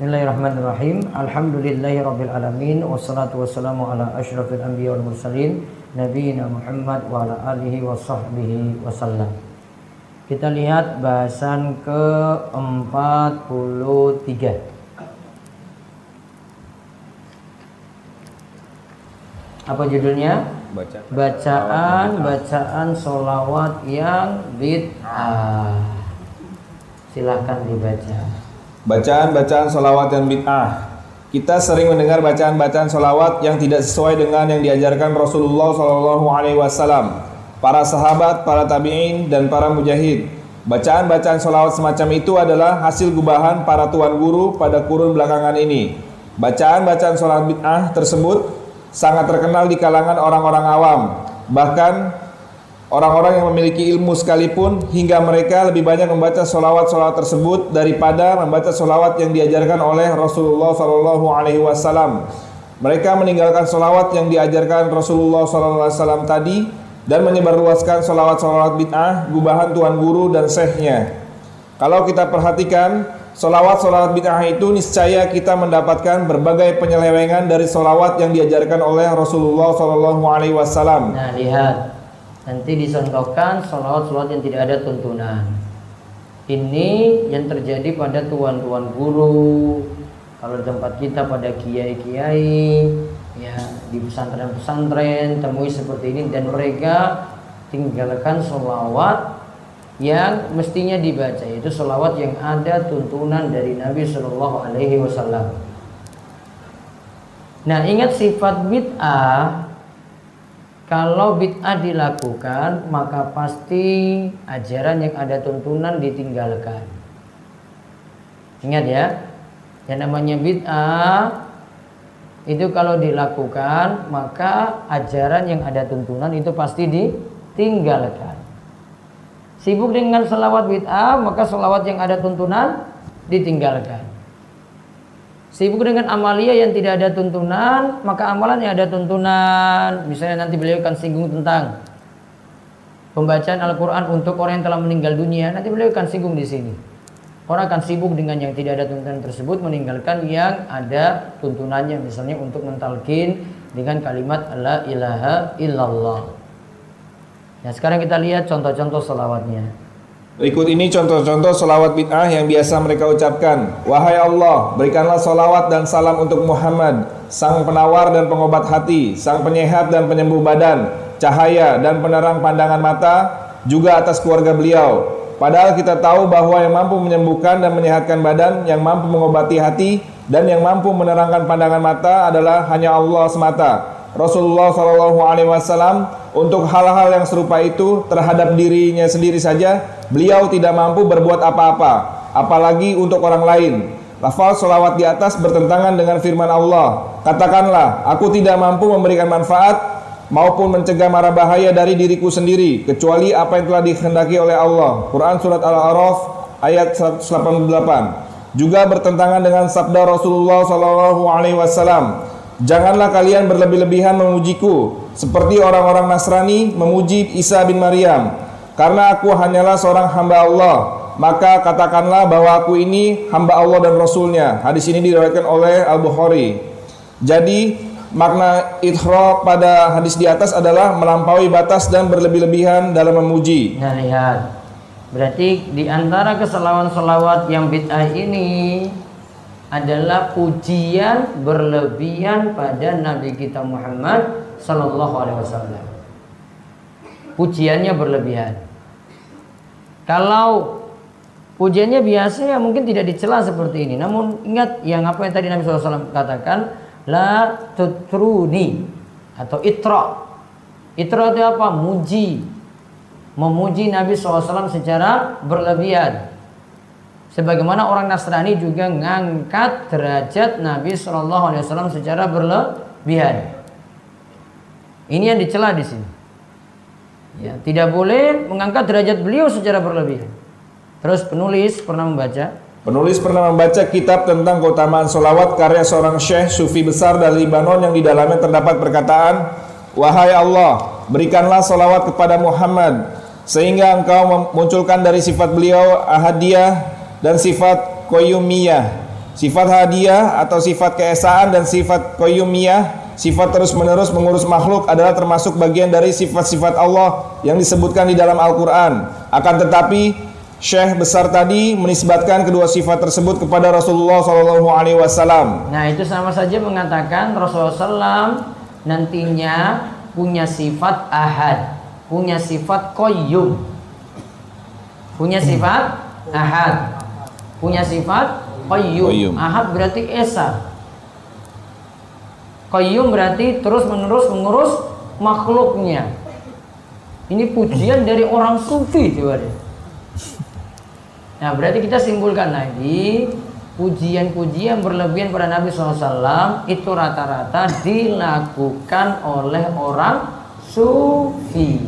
Bismillahirrahmanirrahim. Alhamdulillahirabbil alamin wassalatu wassalamu ala asyrafil anbiya wal mursalin nabiyina Muhammad wa ala alihi wa sahbihi wasallam. Kita lihat bahasan ke-43. Apa judulnya? Baca. Bacaan bacaan solawat yang bid'ah. Silahkan dibaca. Bacaan-bacaan solawat yang bid'ah. Kita sering mendengar bacaan-bacaan solawat yang tidak sesuai dengan yang diajarkan Rasulullah Wasallam, para sahabat, para tabiin, dan para mujahid. Bacaan-bacaan solawat semacam itu adalah hasil gubahan para tuan guru pada kurun belakangan ini. Bacaan-bacaan solawat bid'ah tersebut sangat terkenal di kalangan orang-orang awam. Bahkan Orang-orang yang memiliki ilmu sekalipun hingga mereka lebih banyak membaca solawat-solawat tersebut daripada membaca solawat yang diajarkan oleh Rasulullah Sallallahu Alaihi Wasallam. Mereka meninggalkan solawat yang diajarkan Rasulullah Sallallahu Alaihi Wasallam tadi dan menyebarluaskan solawat-solawat bid'ah, gubahan tuan guru dan syekhnya. Kalau kita perhatikan, solawat-solawat bid'ah itu niscaya kita mendapatkan berbagai penyelewengan dari solawat yang diajarkan oleh Rasulullah Sallallahu Alaihi Wasallam. Nah, lihat nanti disontohkan salawat-salawat yang tidak ada tuntunan. Ini yang terjadi pada tuan-tuan guru, kalau di tempat kita pada kiai-kiai, ya di pesantren-pesantren temui seperti ini dan mereka tinggalkan salawat yang mestinya dibaca yaitu salawat yang ada tuntunan dari Nabi Shallallahu Alaihi Wasallam. Nah ingat sifat bid'ah kalau bid'ah dilakukan, maka pasti ajaran yang ada tuntunan ditinggalkan. Ingat ya, yang namanya bid'ah itu kalau dilakukan, maka ajaran yang ada tuntunan itu pasti ditinggalkan. Sibuk dengan selawat bid'ah, maka selawat yang ada tuntunan ditinggalkan. Sibuk dengan amalia yang tidak ada tuntunan, maka amalan yang ada tuntunan. Misalnya nanti beliau akan singgung tentang pembacaan Al-Quran untuk orang yang telah meninggal dunia. Nanti beliau akan singgung di sini. Orang akan sibuk dengan yang tidak ada tuntunan tersebut, meninggalkan yang ada tuntunannya. Misalnya untuk mentalkin dengan kalimat La ilaha illallah. Nah sekarang kita lihat contoh-contoh selawatnya. Berikut ini contoh-contoh solawat bid'ah yang biasa mereka ucapkan. Wahai Allah, berikanlah solawat dan salam untuk Muhammad, sang penawar dan pengobat hati, sang penyehat dan penyembuh badan, cahaya dan penerang pandangan mata, juga atas keluarga beliau. Padahal kita tahu bahwa yang mampu menyembuhkan dan menyehatkan badan, yang mampu mengobati hati, dan yang mampu menerangkan pandangan mata adalah hanya Allah semata. Rasulullah Shallallahu Alaihi Wasallam untuk hal-hal yang serupa itu terhadap dirinya sendiri saja beliau tidak mampu berbuat apa-apa, apalagi untuk orang lain. Lafal solawat di atas bertentangan dengan firman Allah. Katakanlah, aku tidak mampu memberikan manfaat maupun mencegah mara bahaya dari diriku sendiri kecuali apa yang telah dikehendaki oleh Allah. Quran surat Al-A'raf ayat 188. Juga bertentangan dengan sabda Rasulullah wasallam Janganlah kalian berlebih-lebihan memujiku seperti orang-orang Nasrani memuji Isa bin Maryam. Karena aku hanyalah seorang hamba Allah maka katakanlah bahwa aku ini hamba Allah dan Rasulnya. Hadis ini diriwayatkan oleh Al-Bukhari. Jadi makna ithra pada hadis di atas adalah melampaui batas dan berlebih-lebihan dalam memuji. Nah lihat. Berarti di antara keselawat-selawat yang bid'ah ini adalah pujian berlebihan pada Nabi kita Muhammad Sallallahu Alaihi Wasallam. Pujiannya berlebihan. Kalau pujiannya biasa ya mungkin tidak dicela seperti ini. Namun ingat yang apa yang tadi Nabi SAW katakan, la tutruni atau itra. Itra itu apa? Muji. Memuji Nabi SAW secara berlebihan. Sebagaimana orang Nasrani juga ngangkat derajat Nabi Shallallahu Alaihi Wasallam secara berlebihan. Ini yang dicela di sini. Ya, tidak boleh mengangkat derajat beliau secara berlebihan. Terus penulis pernah membaca. Penulis pernah membaca kitab tentang keutamaan solawat karya seorang syekh sufi besar dari Libanon yang di dalamnya terdapat perkataan, Wahai Allah, berikanlah solawat kepada Muhammad sehingga engkau memunculkan dari sifat beliau ahadiyah dan sifat koyumiyah Sifat hadiah atau sifat keesaan dan sifat koyumiyah, sifat terus-menerus mengurus makhluk adalah termasuk bagian dari sifat-sifat Allah yang disebutkan di dalam Al-Quran. Akan tetapi, Syekh besar tadi menisbatkan kedua sifat tersebut kepada Rasulullah SAW. Nah itu sama saja mengatakan Rasulullah SAW nantinya punya sifat ahad, punya sifat koyum, punya sifat ahad, punya sifat qayyum. Ahad berarti esa. Qayyum berarti terus menerus mengurus makhluknya. Ini pujian dari orang sufi coba deh. Nah berarti kita simpulkan lagi pujian-pujian berlebihan pada Nabi SAW itu rata-rata dilakukan oleh orang sufi.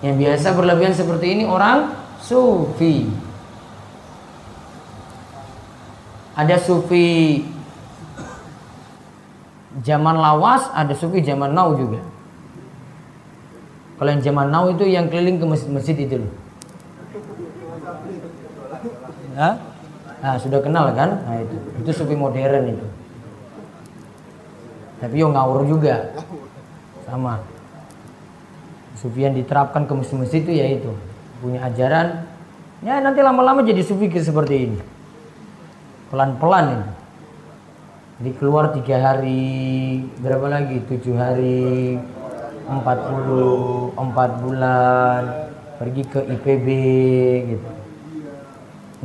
Yang biasa berlebihan seperti ini orang sufi. Ada sufi zaman lawas, ada sufi zaman now juga. Kalau yang zaman now itu yang keliling ke masjid-masjid itu loh. Hah? Nah, sudah kenal kan? Nah itu, itu sufi modern itu. Tapi yo ngawur juga. Sama. Sufi yang diterapkan ke masjid-masjid itu ya itu punya ajaran. Ya nanti lama-lama jadi sufi seperti ini. Pelan-pelan ini. Jadi keluar tiga hari, berapa lagi? Tujuh hari, empat puluh, empat bulan, pergi ke IPB gitu.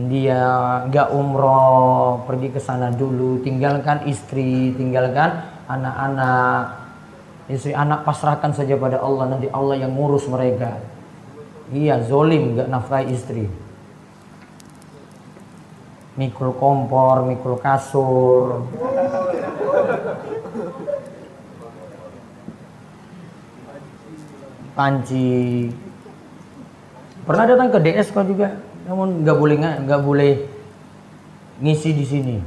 Dia nggak umroh, pergi ke sana dulu, tinggalkan istri, tinggalkan anak-anak. Istri anak pasrahkan saja pada Allah, nanti Allah yang ngurus mereka. Iya, zolim nggak nafkahi istri. Mikul kompor, mikul kasur. Panci. Pernah datang ke DS kok juga, namun nggak boleh nggak boleh ngisi di sini.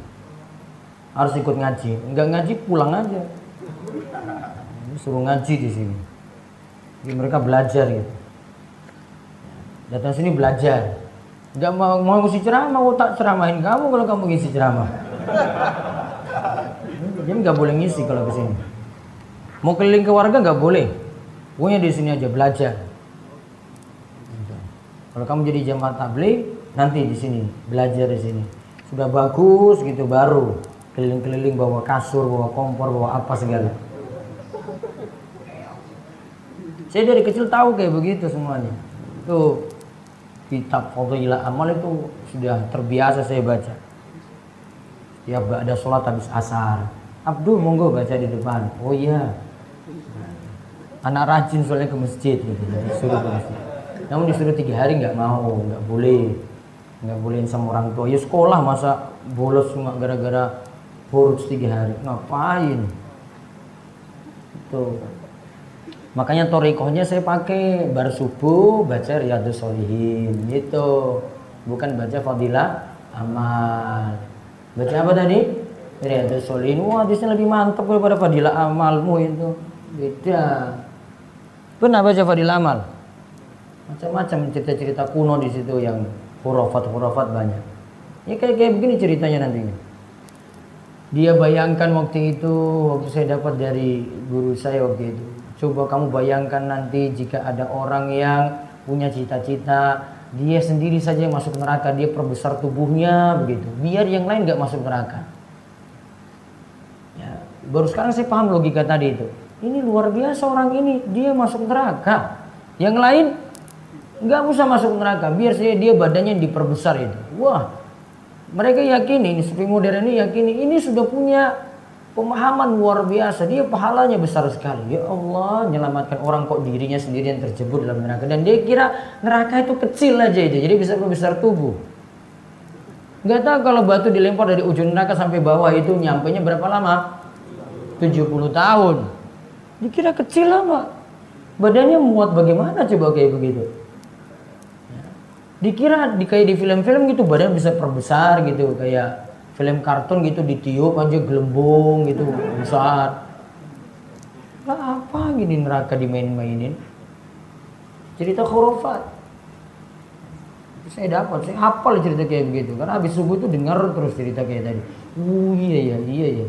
Harus ikut ngaji. Nggak ngaji pulang aja. Suruh ngaji di sini. Jadi mereka belajar gitu. Datang sini belajar. Nggak mau mau ngisi ceramah, mau tak ceramahin kamu kalau kamu ngisi ceramah. Jadi nggak boleh ngisi kalau ke sini. Mau keliling ke warga nggak boleh. Pokoknya di sini aja belajar. Kalau kamu jadi jamaah tabligh, nanti di sini belajar di sini. Sudah bagus gitu baru keliling-keliling bawa kasur, bawa kompor, bawa apa segala. Saya dari kecil tahu kayak begitu semuanya. Tuh kitab Fadilah Amal itu sudah terbiasa saya baca. Setiap ada sholat habis asar. Abdul monggo baca di depan. Oh iya. Anak rajin soalnya ke masjid gitu. Disuruh ke masjid. Namun disuruh tiga hari nggak mau, nggak boleh. Nggak bolehin sama orang tua. Ya sekolah masa bolos cuma gara-gara boros tiga hari. Ngapain? Itu. Makanya torikohnya saya pakai bar subuh baca Riyadus Solihin gitu. Bukan baca Fadilah Amal. Baca apa tadi? Riyadus Solihin. Wah, hadisnya lebih mantap daripada Fadilah Amalmu itu. Beda. Pernah baca Fadilah Amal? Macam-macam cerita-cerita kuno di situ yang hurufat-hurufat banyak. Ya kayak kayak begini ceritanya nantinya. Dia bayangkan waktu itu waktu saya dapat dari guru saya waktu itu Coba kamu bayangkan nanti jika ada orang yang punya cita-cita, dia sendiri saja yang masuk neraka, dia perbesar tubuhnya begitu. Biar yang lain nggak masuk neraka. Ya, baru sekarang saya paham logika tadi itu. Ini luar biasa orang ini, dia masuk neraka. Yang lain nggak usah masuk neraka, biar saya dia badannya diperbesar itu. Wah, mereka yakini ini seperti modern ini yakini ini sudah punya pemahaman luar biasa. Dia pahalanya besar sekali. Ya Allah menyelamatkan orang kok dirinya sendiri yang terjebur dalam neraka. Dan dia kira neraka itu kecil aja itu jadi bisa membesar tubuh. Nggak tahu kalau batu dilempar dari ujung neraka sampai bawah itu nyampe nya berapa lama? 70 tahun. Dikira kecil lama. Badannya muat bagaimana coba kayak begitu? Dikira di kayak di film-film gitu badan bisa perbesar gitu kayak film kartun gitu ditiup aja gelembung gitu besar. Lah apa gini neraka dimain-mainin? Cerita khurafat. Saya dapat saya hafal cerita kayak begitu. Karena habis subuh itu dengar terus cerita kayak tadi. Oh iya ya iya ya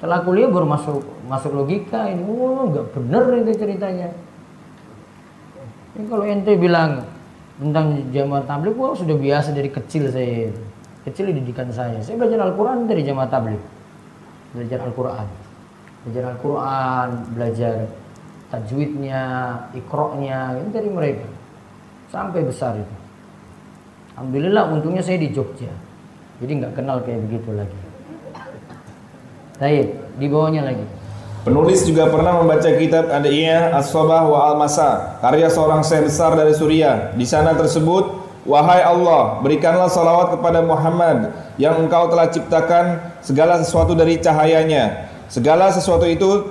setelah kuliah baru masuk masuk logika ini. Oh nggak bener itu ceritanya. Ini kalau ente bilang tentang jamaah tabligh wah sudah biasa dari kecil saya kecil didikan saya. Saya belajar Al-Quran dari jamaah tabligh. Belajar Al-Quran. Belajar Al-Quran belajar tajwidnya ikroknya ini dari mereka. Sampai besar itu. Alhamdulillah untungnya saya di Jogja. Jadi nggak kenal kayak begitu lagi. Baik, di bawahnya lagi. Penulis juga pernah membaca kitab Adiyah As-Sabah wa Al-Masa karya seorang syekh besar dari Suriah. Di sana tersebut, Wahai Allah, berikanlah salawat kepada Muhammad yang engkau telah ciptakan segala sesuatu dari cahayanya. Segala sesuatu itu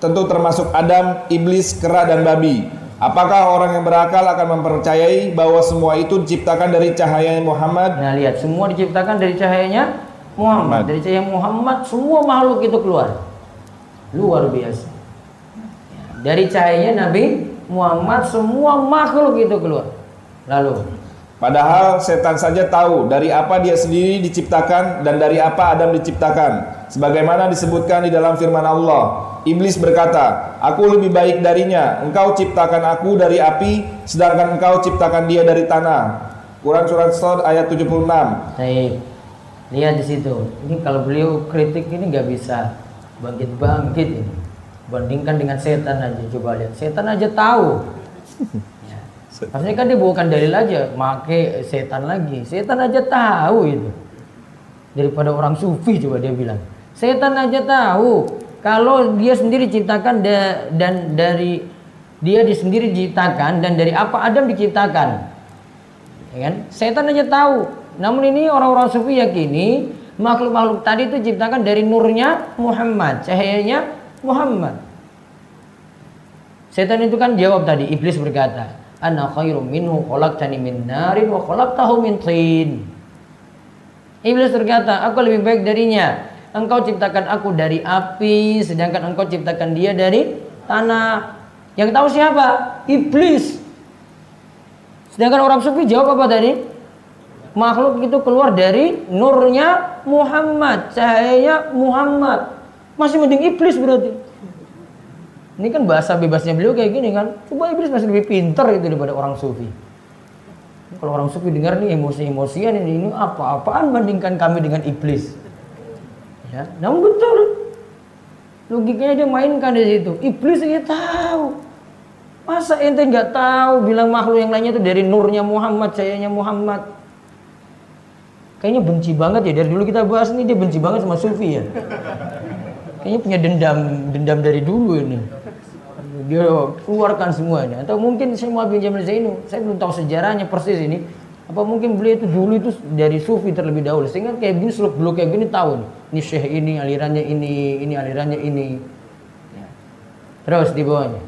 tentu termasuk Adam, iblis, kera, dan babi. Apakah orang yang berakal akan mempercayai bahwa semua itu diciptakan dari cahaya Muhammad? Nah lihat, semua diciptakan dari cahayanya Muhammad. Dari cahaya Muhammad, semua makhluk itu keluar. Luar biasa. Dari cahayanya Nabi Muhammad, semua makhluk itu keluar. Lalu, Padahal setan saja tahu dari apa dia sendiri diciptakan dan dari apa Adam diciptakan. Sebagaimana disebutkan di dalam firman Allah. Iblis berkata, Aku lebih baik darinya. Engkau ciptakan aku dari api, sedangkan engkau ciptakan dia dari tanah. Quran surat Sod ayat 76. Baik. Lihat di situ. Ini kalau beliau kritik ini nggak bisa bangkit-bangkit ini. Bandingkan dengan setan aja coba lihat. Setan aja tahu. Ya. Harusnya kan dia bukan dalil aja, make setan lagi. Setan aja tahu itu. Daripada orang sufi coba dia bilang. Setan aja tahu kalau dia sendiri ciptakan da dan dari dia di sendiri diciptakan dan dari apa Adam diciptakan. Ya kan? Setan aja tahu. Namun ini orang-orang sufi yakini makhluk-makhluk tadi itu diciptakan dari nurnya Muhammad, cahayanya Muhammad. Setan itu kan jawab tadi, iblis berkata, "Ana khairum minhu khalaqtani min narin wa khalaqtahu min tin." Iblis berkata, "Aku lebih baik darinya. Engkau ciptakan aku dari api, sedangkan engkau ciptakan dia dari tanah." Yang tahu siapa? Iblis. Sedangkan orang sufi jawab apa tadi? Makhluk itu keluar dari nurnya Muhammad, cahayanya Muhammad. Masih mending iblis berarti. Ini kan bahasa bebasnya beliau kayak gini kan. Coba iblis masih lebih pintar itu daripada orang sufi. Kalau orang sufi dengar nih emosi-emosian ini, ini apa-apaan bandingkan kami dengan iblis. Ya, namun betul. Logikanya dia mainkan di situ. Iblis ini tahu. Masa ente nggak tahu bilang makhluk yang lainnya itu dari nurnya Muhammad, cahayanya Muhammad. Kayaknya benci banget ya dari dulu kita bahas ini dia benci banget sama sufi ya. Kayaknya punya dendam dendam dari dulu ini dia keluarkan semuanya. Atau mungkin bin Jamil Zainu saya belum tahu sejarahnya persis ini. Apa mungkin beliau itu dulu itu dari sufi terlebih dahulu. Sehingga kayak gini seluk beluk kayak gini tahu nih. Ini syekh ini alirannya ini ini alirannya ini. Ya. terus di bawahnya.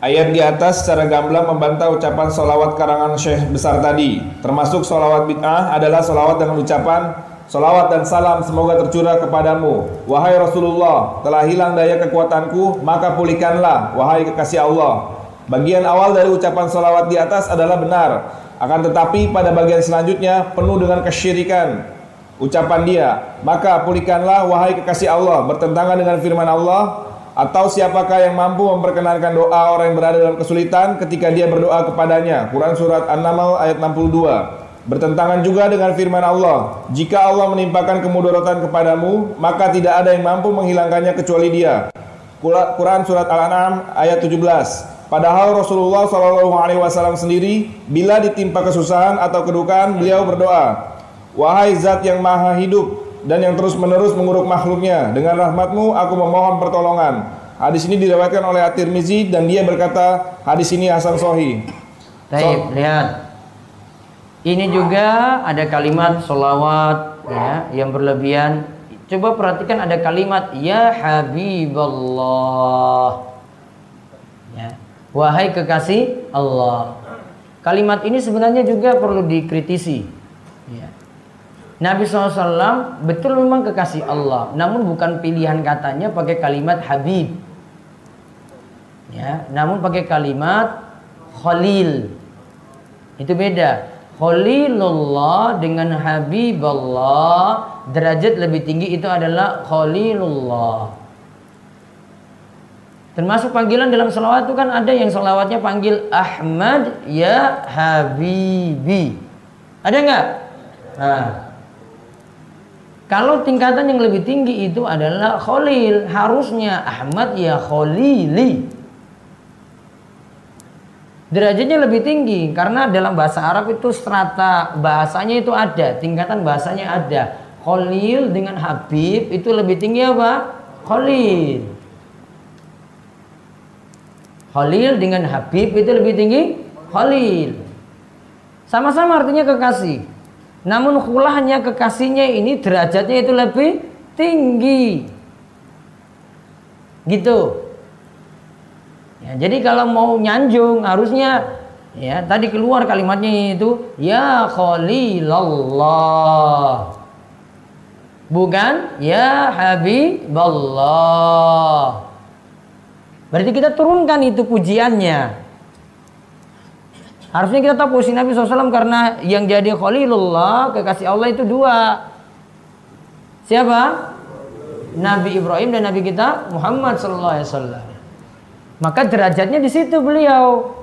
Ayat di atas secara gamblang membantah ucapan solawat karangan syekh besar tadi. Termasuk solawat bid'ah adalah solawat dengan ucapan Salawat dan salam semoga tercurah kepadamu. Wahai Rasulullah, telah hilang daya kekuatanku, maka pulihkanlah, wahai kekasih Allah. Bagian awal dari ucapan salawat di atas adalah benar. Akan tetapi pada bagian selanjutnya penuh dengan kesyirikan. Ucapan dia, maka pulihkanlah wahai kekasih Allah, bertentangan dengan firman Allah, atau siapakah yang mampu memperkenankan doa orang yang berada dalam kesulitan ketika dia berdoa kepadanya. Quran Surat An-Naml ayat 62. Bertentangan juga dengan firman Allah, jika Allah menimpakan kemudaratan kepadamu, maka tidak ada yang mampu menghilangkannya kecuali Dia. Quran surat Al-An'am ayat 17. Padahal Rasulullah Shallallahu Alaihi Wasallam sendiri bila ditimpa kesusahan atau kedukaan beliau berdoa, wahai Zat yang Maha Hidup dan yang terus menerus menguruk makhluknya, dengan rahmatmu aku memohon pertolongan. Hadis ini diriwayatkan oleh At-Tirmizi dan dia berkata hadis ini hasan sohi. Baik, so, lihat ini juga ada kalimat solawat ya yang berlebihan. Coba perhatikan ada kalimat ya Habiballah. Ya. Wahai kekasih Allah. Kalimat ini sebenarnya juga perlu dikritisi. Ya. Nabi SAW betul memang kekasih Allah, namun bukan pilihan katanya pakai kalimat Habib. Ya, namun pakai kalimat Khalil Itu beda. Khalilullah dengan Habiballah derajat lebih tinggi itu adalah Khalilullah. Termasuk panggilan dalam salawat itu kan ada yang salawatnya panggil Ahmad ya Habibi. Ada nggak? Nah, kalau tingkatan yang lebih tinggi itu adalah Khalil, harusnya Ahmad ya Khalili. Derajatnya lebih tinggi karena dalam bahasa Arab itu strata bahasanya itu ada, tingkatan bahasanya ada. Khalil dengan Habib itu lebih tinggi apa? Khalil. Khalil dengan Habib itu lebih tinggi Khalil. Sama-sama artinya kekasih. Namun khulahnya kekasihnya ini derajatnya itu lebih tinggi. Gitu. Ya, jadi kalau mau nyanjung harusnya ya tadi keluar kalimatnya itu ya Khalilallah. Bukan ya Habiballah. Berarti kita turunkan itu pujiannya. Harusnya kita tahu posisi Nabi SAW karena yang jadi Khalilullah, kekasih Allah itu dua. Siapa? Nabi Ibrahim dan Nabi kita Muhammad SAW. Maka derajatnya di situ beliau.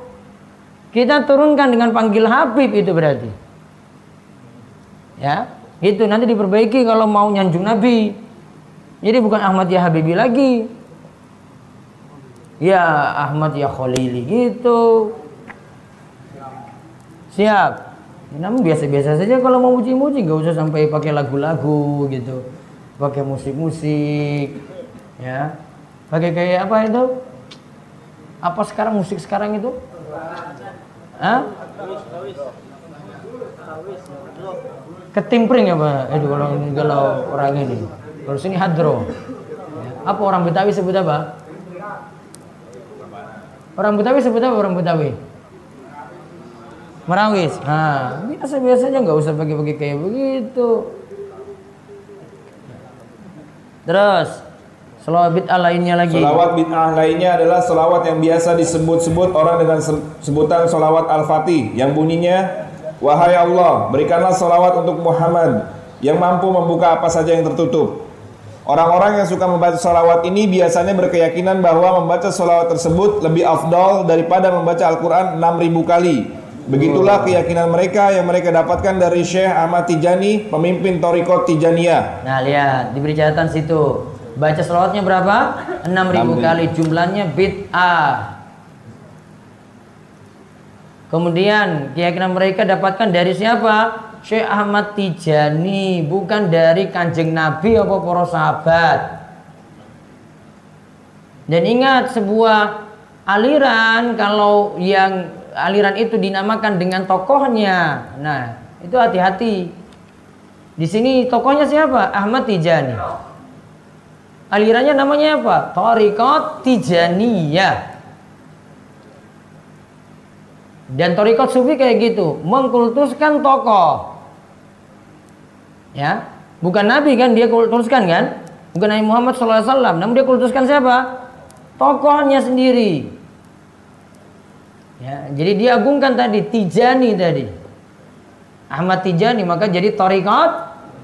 Kita turunkan dengan panggil Habib itu berarti. Ya, itu nanti diperbaiki kalau mau nyanjung Nabi. Jadi bukan Ahmad ya Habibi lagi, ya Ahmad ya Khalili gitu siap ya, namun biasa-biasa saja kalau mau muji-muji nggak usah sampai pakai lagu-lagu gitu pakai musik-musik ya pakai kayak apa itu apa sekarang musik sekarang itu Hah? ketimpring ya pak itu kalau kalau orang ini kalau sini hadro apa orang Betawi sebut apa Orang Betawi sebut apa orang Betawi? Merawis. Nah, biasa biasanya nggak usah pakai-pakai kayak begitu. Terus selawat bid'ah lainnya lagi. Selawat bid'ah lainnya adalah selawat yang biasa disebut-sebut orang dengan sebutan selawat al-fatih yang bunyinya Wahai Allah, berikanlah selawat untuk Muhammad yang mampu membuka apa saja yang tertutup Orang-orang yang suka membaca salawat ini biasanya berkeyakinan bahwa membaca salawat tersebut lebih afdol daripada membaca Al-Quran 6000 kali. Begitulah keyakinan mereka yang mereka dapatkan dari Syekh Ahmad Tijani, pemimpin Torikot Tijaniyah. Nah lihat, diberi catatan situ. Baca salawatnya berapa? 6000 kali. Jumlahnya bid'ah. Kemudian keyakinan mereka dapatkan dari siapa? Syekh Ahmad Tijani bukan dari kanjeng Nabi apa para sahabat dan ingat sebuah aliran kalau yang aliran itu dinamakan dengan tokohnya nah itu hati-hati di sini tokohnya siapa Ahmad Tijani alirannya namanya apa? Torikot Tijaniyah. Dan Torikot Sufi kayak gitu. Mengkultuskan tokoh. Ya. Bukan nabi kan dia kultuskan kan? Bukan Nabi Muhammad SAW namun dia kultuskan siapa? Tokohnya sendiri. Ya. Jadi dia agungkan tadi Tijani tadi. Ahmad Tijani maka jadi Torikot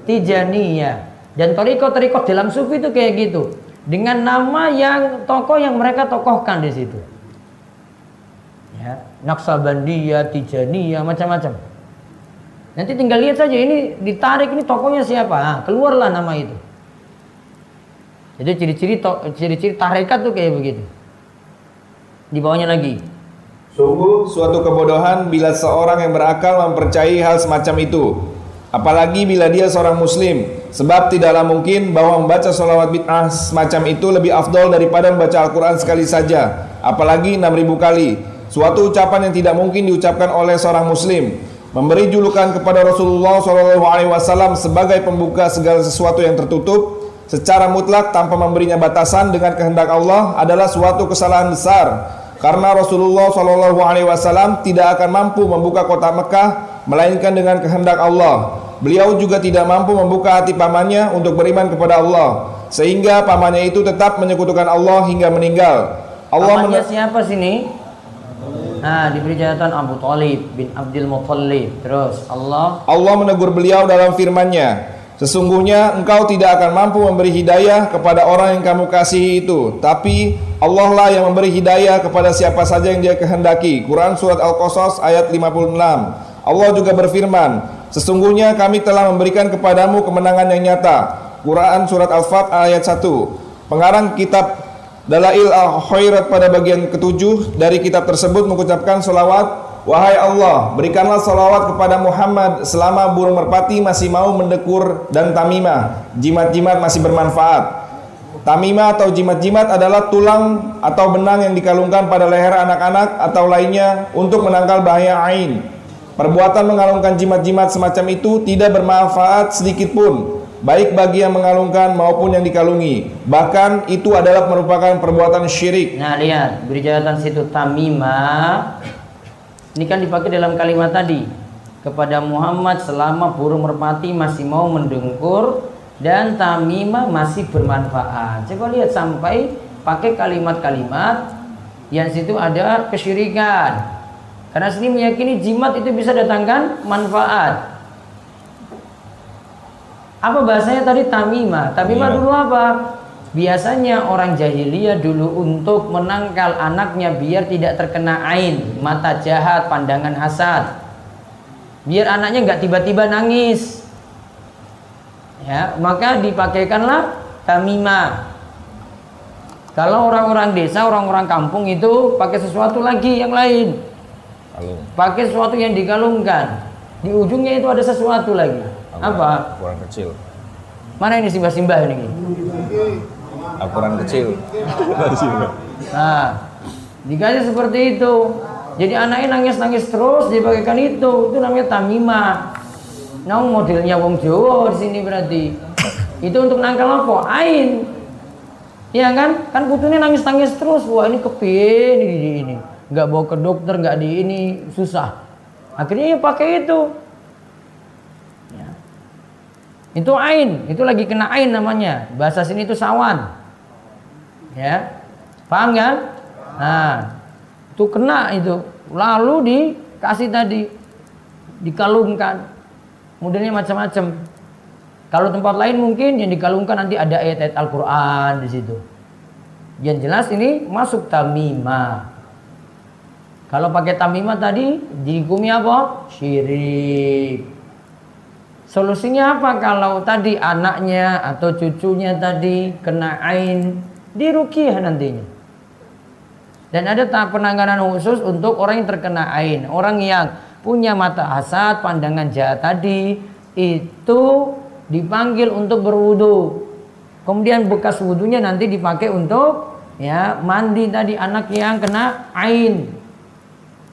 ya dan Torikot Torikot dalam sufi itu kayak gitu dengan nama yang tokoh yang mereka tokohkan di situ ya Naksabandiyah Tijaniyah macam-macam Nanti tinggal lihat saja ini ditarik ini tokonya siapa. Nah, keluarlah nama itu. Jadi ciri-ciri ciri-ciri tarekat tuh kayak begitu. Di bawahnya lagi. Sungguh suatu kebodohan bila seorang yang berakal mempercayai hal semacam itu. Apalagi bila dia seorang muslim. Sebab tidaklah mungkin bahwa membaca sholawat bid'ah semacam itu lebih afdol daripada membaca Al-Quran sekali saja. Apalagi 6000 kali. Suatu ucapan yang tidak mungkin diucapkan oleh seorang muslim memberi julukan kepada Rasulullah SAW sebagai pembuka segala sesuatu yang tertutup secara mutlak tanpa memberinya batasan dengan kehendak Allah adalah suatu kesalahan besar karena Rasulullah SAW tidak akan mampu membuka kota Mekah melainkan dengan kehendak Allah. Beliau juga tidak mampu membuka hati pamannya untuk beriman kepada Allah sehingga pamannya itu tetap menyekutukan Allah hingga meninggal. Allah pamannya siapa sini? Nah, diberi catatan Abu Talib bin Abdul Muttalib. Terus Allah Allah menegur beliau dalam firman-Nya, Sesungguhnya engkau tidak akan mampu memberi hidayah kepada orang yang kamu kasihi itu, tapi Allah lah yang memberi hidayah kepada siapa saja yang Dia kehendaki. Quran surat Al-Qasas ayat 56. Allah juga berfirman, Sesungguhnya kami telah memberikan kepadamu kemenangan yang nyata. Quran surat Al-Fat ayat 1. Pengarang kitab Dalail Al-Khairat pada bagian ketujuh dari kitab tersebut mengucapkan solawat Wahai Allah, berikanlah salawat kepada Muhammad selama burung merpati masih mau mendekur dan tamimah. Jimat-jimat masih bermanfaat. Tamimah atau jimat-jimat adalah tulang atau benang yang dikalungkan pada leher anak-anak atau lainnya untuk menangkal bahaya ain. Perbuatan mengalungkan jimat-jimat semacam itu tidak bermanfaat sedikit pun, baik bagi yang mengalungkan maupun yang dikalungi. Bahkan itu adalah merupakan perbuatan syirik. Nah, lihat, beri catatan situ tamimah ini kan dipakai dalam kalimat tadi kepada Muhammad selama burung merpati masih mau mendengkur dan tamimah masih bermanfaat. Coba lihat sampai pakai kalimat-kalimat yang situ ada kesyirikan. Karena sini meyakini jimat itu bisa datangkan manfaat. Apa bahasanya tadi tamimah? Tamimah iya. dulu apa? Biasanya orang jahiliyah dulu untuk menangkal anaknya biar tidak terkena ain, mata jahat, pandangan hasad. Biar anaknya nggak tiba-tiba nangis. Ya, maka dipakaikanlah tamimah. Kalau orang-orang desa, orang-orang kampung itu pakai sesuatu lagi yang lain. Pakai sesuatu yang dikalungkan. Di ujungnya itu ada sesuatu lagi. Apa? Orang kecil. Mana ini simbah-simbah ini? Akuran kecil. nah, dikasih seperti itu. Jadi anaknya nangis-nangis terus dibagaikan itu. Itu namanya tamimah. Nah, modelnya wong Jawa di sini berarti. Itu untuk nangkal apa? Ain. Iya kan? Kan putunya nangis-nangis terus. Wah, ini kepiye ini ini. ini. Bawa ke dokter, nggak di ini susah. Akhirnya ya pakai itu. Itu ain, itu lagi kena ain namanya. Bahasa sini itu sawan. Ya. Paham kan? Nah itu kena itu. Lalu dikasih tadi dikalungkan. Modelnya macam-macam. Kalau tempat lain mungkin yang dikalungkan nanti ada ayat-ayat Al-Quran di situ. Yang jelas ini masuk tamimah kalau pakai tamimah tadi dihukumi apa? Syirik solusinya apa kalau tadi anaknya atau cucunya tadi kena ain di rukiah nantinya. Dan ada tahap penanganan khusus untuk orang yang terkena ain, orang yang punya mata hasad, pandangan jahat tadi itu dipanggil untuk berwudu. Kemudian bekas wudhunya nanti dipakai untuk ya mandi tadi anak yang kena ain.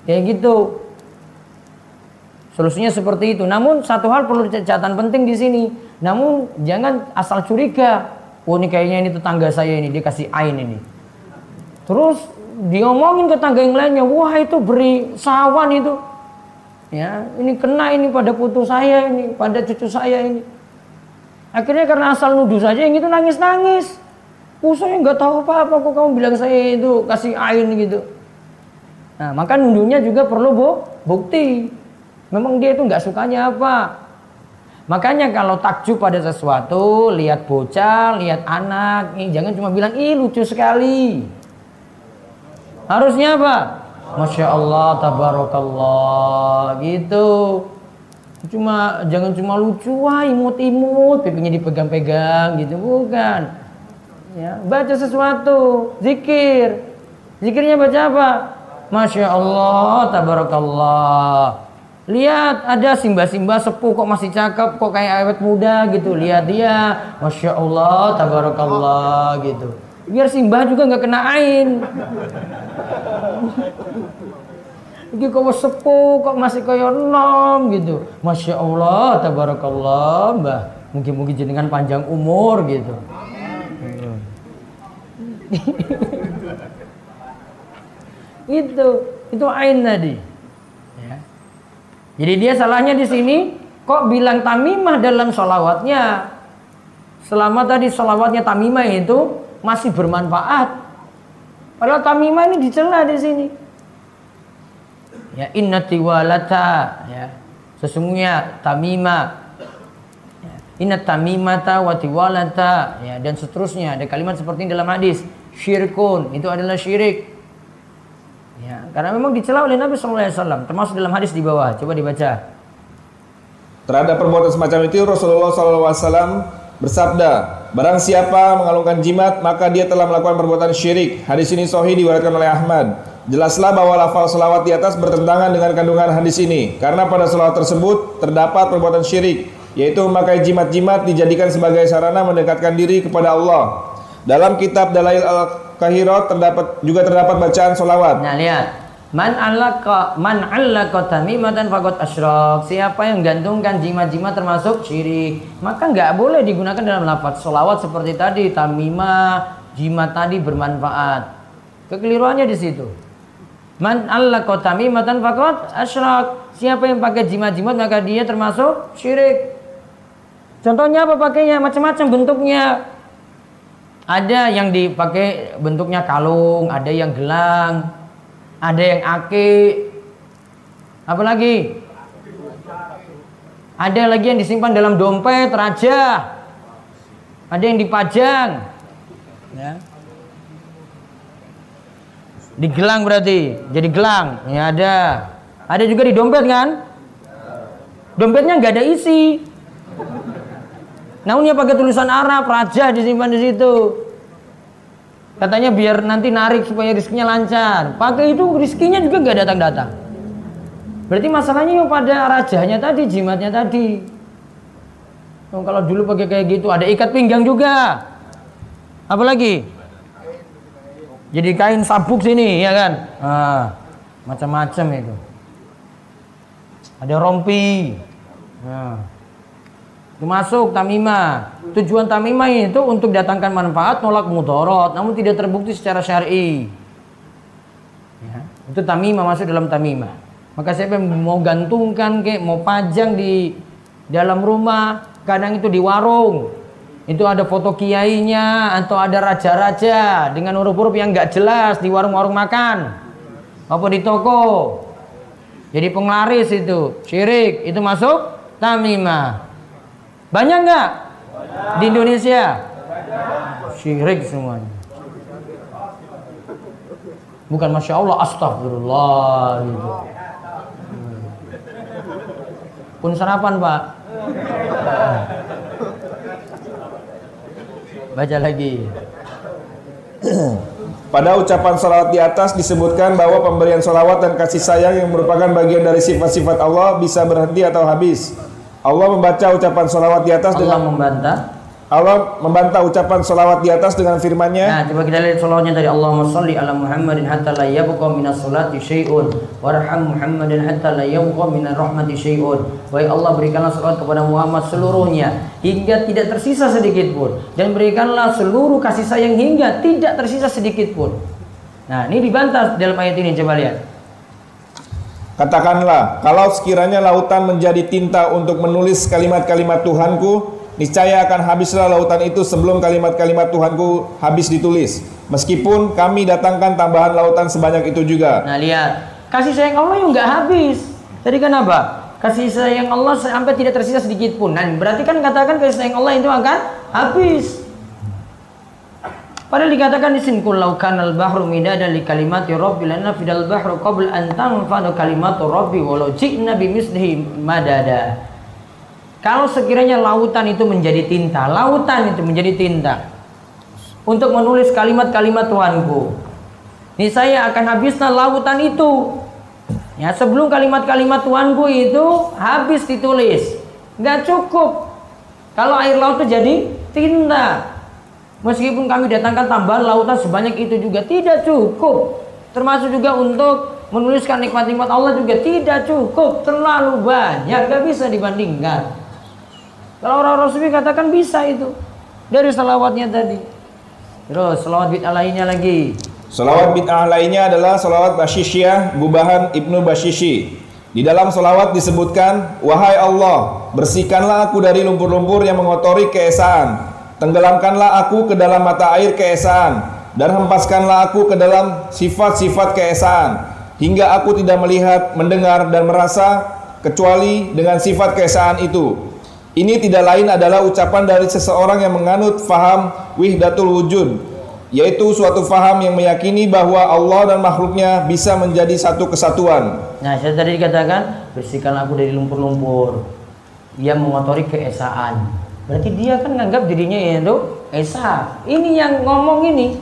Kayak gitu. Solusinya seperti itu. Namun satu hal perlu catatan penting di sini. Namun jangan asal curiga. Oh ini kayaknya ini tetangga saya ini dia kasih ain ini. Terus diomongin ke tangga yang lainnya wah itu beri sawan itu. Ya ini kena ini pada putu saya ini pada cucu saya ini. Akhirnya karena asal nuduh saja yang itu nangis nangis oh saya nggak tahu apa apa kok kamu bilang saya itu kasih ain gitu. Nah maka nuduhnya juga perlu bu bukti memang dia itu nggak sukanya apa Makanya kalau takjub pada sesuatu, lihat bocah, lihat anak, jangan cuma bilang, ih lucu sekali. Harusnya apa? Masya Allah, tabarakallah, gitu. Cuma jangan cuma lucu, wah imut-imut, pipinya dipegang-pegang, gitu bukan. Ya, baca sesuatu, zikir. Zikirnya baca apa? Masya Allah, tabarakallah. Lihat ada simba-simba sepuh kok masih cakep kok kayak awet muda gitu. Lihat dia, masya Allah, tabarakallah gitu. Biar simba juga nggak kena ain. Iki kok sepuh kok masih kayak nom gitu. Masya Allah, tabarakallah, mbah. Mungkin-mungkin jenengan panjang umur gitu. itu, itu ain tadi. Jadi dia salahnya di sini kok bilang tamimah dalam sholawatnya. Selama tadi sholawatnya tamimah itu masih bermanfaat. Padahal tamimah ini dicela di sini. Ya, inna tiwalata ya. Sesungguhnya tamima ya. Inna tamimata wa tiwalata ya dan seterusnya ada kalimat seperti ini dalam hadis syirkun itu adalah syirik karena memang dicela oleh Nabi SAW termasuk dalam hadis di bawah. Coba dibaca. Terhadap perbuatan semacam itu Rasulullah SAW bersabda barang siapa mengalungkan jimat maka dia telah melakukan perbuatan syirik. Hadis ini sahih diwariskan oleh Ahmad. Jelaslah bahwa lafal selawat di atas bertentangan dengan kandungan hadis ini Karena pada selawat tersebut terdapat perbuatan syirik Yaitu memakai jimat-jimat dijadikan sebagai sarana mendekatkan diri kepada Allah. Dalam kitab Dalail Al-Kahirot terdapat juga terdapat bacaan selawat. Nah lihat Man allaka man allaka tamimatan faqad asyrak. Siapa yang gantungkan jimat-jimat termasuk syirik, maka nggak boleh digunakan dalam lafaz selawat seperti tadi tamimah, jimat tadi bermanfaat. Kekeliruannya di situ. Man Allah kotami matan fakot asyrak. Siapa yang pakai jimat-jimat maka dia termasuk syirik. Contohnya apa pakainya? Macam-macam bentuknya. Ada yang dipakai bentuknya kalung, ada yang gelang, ada yang aki. Apa lagi? Ada lagi yang disimpan dalam dompet raja. Ada yang dipajang. Ya. Di gelang berarti. Jadi gelang. Ya ada. Ada juga di dompet kan? Dompetnya nggak ada isi. Namun ya pakai tulisan Arab, raja disimpan di situ. Katanya biar nanti narik supaya rizkinya lancar. Pakai itu rizkinya juga nggak datang-datang. Berarti masalahnya yang pada rajanya tadi, jimatnya tadi. Oh, kalau dulu pakai kayak gitu, ada ikat pinggang juga. Apalagi? Jadi kain sabuk sini ya kan. Ah, macam-macam itu. Ada rompi. Nah. Masuk tamimah. Tujuan tamimah itu untuk datangkan manfaat, nolak mudorot, namun tidak terbukti secara syar'i. Ya, itu tamimah masuk dalam tamimah. Maka siapa yang mau gantungkan kayak mau pajang di dalam rumah, kadang itu di warung, itu ada foto kiainya atau ada raja-raja dengan huruf-huruf yang nggak jelas di warung-warung makan apa di toko jadi penglaris itu syirik itu masuk tamimah banyak nggak di Indonesia syirik semuanya bukan masya Allah astagfirullah gitu. pun sarapan pak Baca lagi. Pada ucapan salawat di atas disebutkan bahwa pemberian salawat dan kasih sayang yang merupakan bagian dari sifat-sifat Allah bisa berhenti atau habis. Allah membaca ucapan salawat di atas Allah dengan membantah Allah membantah ucapan salawat di atas dengan firman-Nya. Nah, coba kita lihat salawatnya dari Allahumma salli ala Muhammadin hatta la yabqa minas salati syai'un warham Muhammadin hatta la yabqa minar rahmati syai'un. Wahai Allah berikanlah salawat kepada Muhammad seluruhnya hingga tidak tersisa sedikit pun dan berikanlah seluruh kasih sayang hingga tidak tersisa sedikit pun. Nah, ini dibantah dalam ayat ini coba lihat. Katakanlah, kalau sekiranya lautan menjadi tinta untuk menulis kalimat-kalimat Tuhanku, niscaya akan habislah lautan itu sebelum kalimat-kalimat Tuhanku habis ditulis. Meskipun kami datangkan tambahan lautan sebanyak itu juga. Nah, lihat. Kasih sayang Allah yang nggak habis. Tadi kan apa? Kasih sayang Allah sampai tidak tersisa sedikit pun. Nah, berarti kan katakan kasih sayang Allah itu akan habis. Padahal dikatakan di sini kullau kanal bahru midada li kalimati lana fidal bahru qabl an tanfadu kalimatu rabbi walau ji'na bimislihi madada. Kalau sekiranya lautan itu menjadi tinta, lautan itu menjadi tinta untuk menulis kalimat-kalimat Tuhanku. Ini saya akan habisnya lautan itu. Ya, sebelum kalimat-kalimat Tuhanku itu habis ditulis. Nggak cukup. Kalau air laut itu jadi tinta. Meskipun kami datangkan tambahan lautan sebanyak itu juga tidak cukup. Termasuk juga untuk menuliskan nikmat-nikmat Allah juga tidak cukup. Terlalu banyak, gak bisa dibandingkan. Kalau orang Rasul katakan bisa itu. Dari salawatnya tadi. Terus salawat bid'ah lainnya lagi. Salawat bid'ah lainnya adalah salawat Basyisyah Gubahan Ibnu Basyishi. Di dalam salawat disebutkan, Wahai Allah, bersihkanlah aku dari lumpur-lumpur yang mengotori keesaan. Tenggelamkanlah aku ke dalam mata air keesaan. Dan hempaskanlah aku ke dalam sifat-sifat keesaan. hingga aku tidak melihat, mendengar dan merasa kecuali dengan sifat keesaan itu. Ini tidak lain adalah ucapan dari seseorang yang menganut faham wihdatul wujud, yaitu suatu faham yang meyakini bahwa Allah dan makhluknya bisa menjadi satu kesatuan. Nah, saya tadi katakan bersihkan aku dari lumpur-lumpur. Dia mengotori keesaan. Berarti dia kan nganggap dirinya itu esa. Ini yang ngomong ini.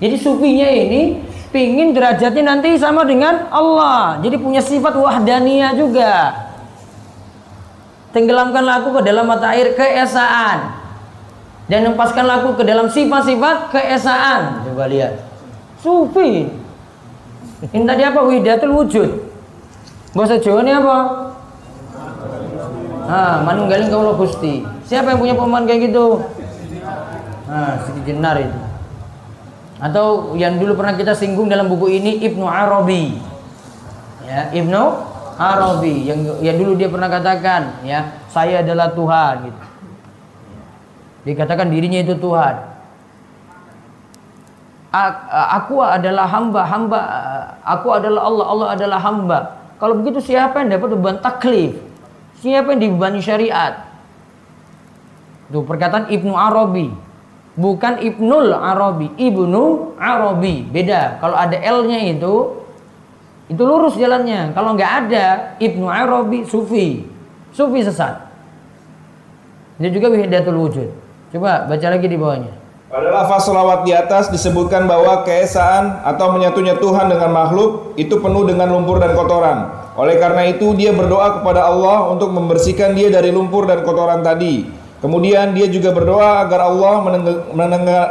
Jadi sufinya ini pingin derajatnya nanti sama dengan Allah. Jadi punya sifat wahdaniyah juga. Tenggelamkanlah aku ke dalam mata air keesaan dan lepaskanlah aku ke dalam sifat-sifat keesaan. Coba lihat. Sufi. Ini tadi apa? Widatul wujud. Bahasa Jawa ini apa? Ah, manunggalin kaulah Gusti. Siapa yang punya pemahaman kayak gitu? Ah, Siti Jenar itu. Atau yang dulu pernah kita singgung dalam buku ini Ibnu Arabi. Ya, Ibnu Arabi yang yang dulu dia pernah katakan, ya, saya adalah Tuhan gitu. Dikatakan dirinya itu Tuhan. Aku adalah hamba, hamba. Aku adalah Allah, Allah adalah hamba. Kalau begitu siapa yang dapat beban taklif? Siapa yang dibebani syariat? Itu perkataan Ibnu Arabi. Bukan Ibnul Arabi, Ibnu Arabi. Beda. Kalau ada L-nya itu, itu lurus jalannya. Kalau nggak ada Ibnu Arabi, Sufi. Sufi sesat. Ini juga Wihidatul Wujud. Coba baca lagi di bawahnya. Pada lafaz selawat di atas disebutkan bahwa keesaan atau menyatunya Tuhan dengan makhluk itu penuh dengan lumpur dan kotoran. Oleh karena itu dia berdoa kepada Allah untuk membersihkan dia dari lumpur dan kotoran tadi. Kemudian dia juga berdoa agar Allah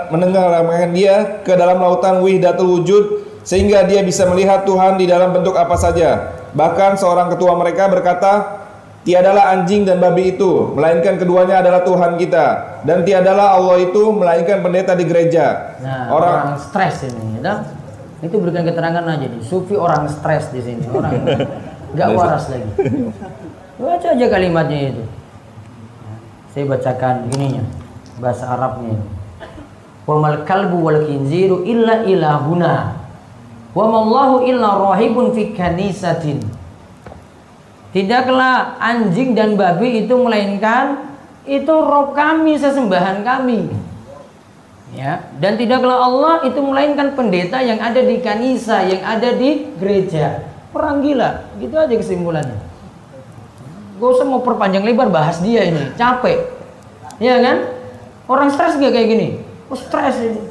menenggelamkan dia ke dalam lautan wihdatul wujud sehingga dia bisa melihat Tuhan di dalam bentuk apa saja. Bahkan seorang ketua mereka berkata, Tiadalah anjing dan babi itu, melainkan keduanya adalah Tuhan kita. Dan tiadalah Allah itu, melainkan pendeta di gereja. Nah, orang, orang stres ini, ya Itu berikan keterangan aja nih. Sufi orang stres di sini, orang nggak waras lagi. Baca aja kalimatnya itu. Saya bacakan ininya, bahasa Arabnya. Wa mal kalbu wal khinziru illa ilahuna. Wa mallahu illa rahibun fi kanisatin. Tidaklah anjing dan babi itu melainkan itu rob kami, sesembahan kami. Ya, dan tidaklah Allah itu melainkan pendeta yang ada di kanisa, yang ada di gereja. Perang gila, gitu aja kesimpulannya. Gak usah mau perpanjang lebar bahas dia ini, capek. Ya kan? Orang stres gak kayak gini? Oh stres ini.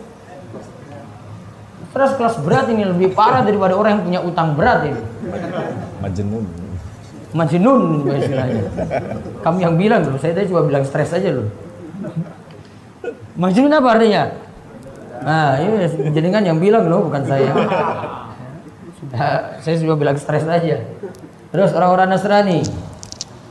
Stres kelas berat ini lebih parah daripada orang yang punya utang berat ini. Majnun. Majnun istilahnya. Kamu yang bilang loh, saya tadi cuma bilang stres aja loh. Majnun apa artinya? Nah, ini jadi kan yang bilang loh, bukan saya. Sudah, saya sudah bilang stres aja. Terus orang-orang Nasrani.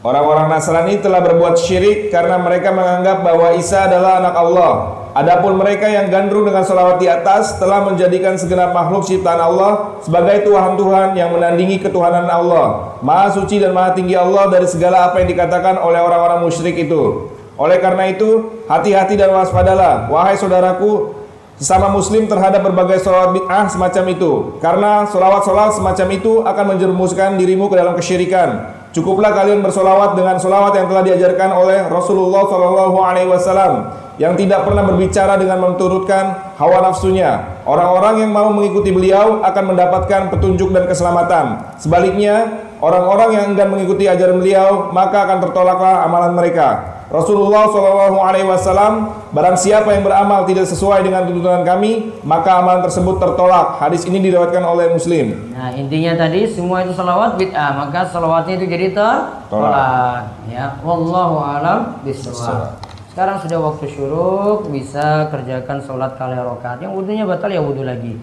Orang-orang Nasrani telah berbuat syirik karena mereka menganggap bahwa Isa adalah anak Allah. Adapun mereka yang gandrung dengan salawat di atas telah menjadikan segenap makhluk ciptaan Allah sebagai Tuhan-Tuhan yang menandingi ketuhanan Allah. Maha suci dan maha tinggi Allah dari segala apa yang dikatakan oleh orang-orang musyrik itu. Oleh karena itu, hati-hati dan waspadalah, wahai saudaraku, sesama muslim terhadap berbagai salawat bid'ah semacam itu. Karena salawat-salawat semacam itu akan menjerumuskan dirimu ke dalam kesyirikan. Cukuplah kalian bersolawat dengan solawat yang telah diajarkan oleh Rasulullah Shallallahu Alaihi Wasallam yang tidak pernah berbicara dengan menurutkan hawa nafsunya. Orang-orang yang mau mengikuti beliau akan mendapatkan petunjuk dan keselamatan. Sebaliknya, orang-orang yang enggan mengikuti ajaran beliau maka akan tertolaklah amalan mereka. Rasulullah Shallallahu Alaihi Wasallam barang siapa yang beramal tidak sesuai dengan tuntunan kami maka amalan tersebut tertolak. Hadis ini diriwayatkan oleh Muslim. Nah intinya tadi semua itu salawat bid'ah maka salawatnya itu jadi tertolak. Ya, wallahu alam bisawab. Sekarang sudah waktu syuruk, bisa kerjakan sholat kali rokaat. Yang wudhunya batal ya wudhu lagi.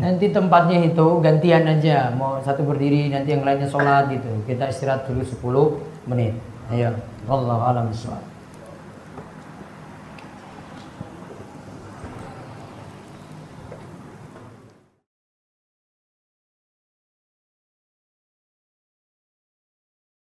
Nanti tempatnya itu gantian aja. Mau satu berdiri, nanti yang lainnya sholat gitu. Kita istirahat dulu 10 menit. Ayo. Allah alam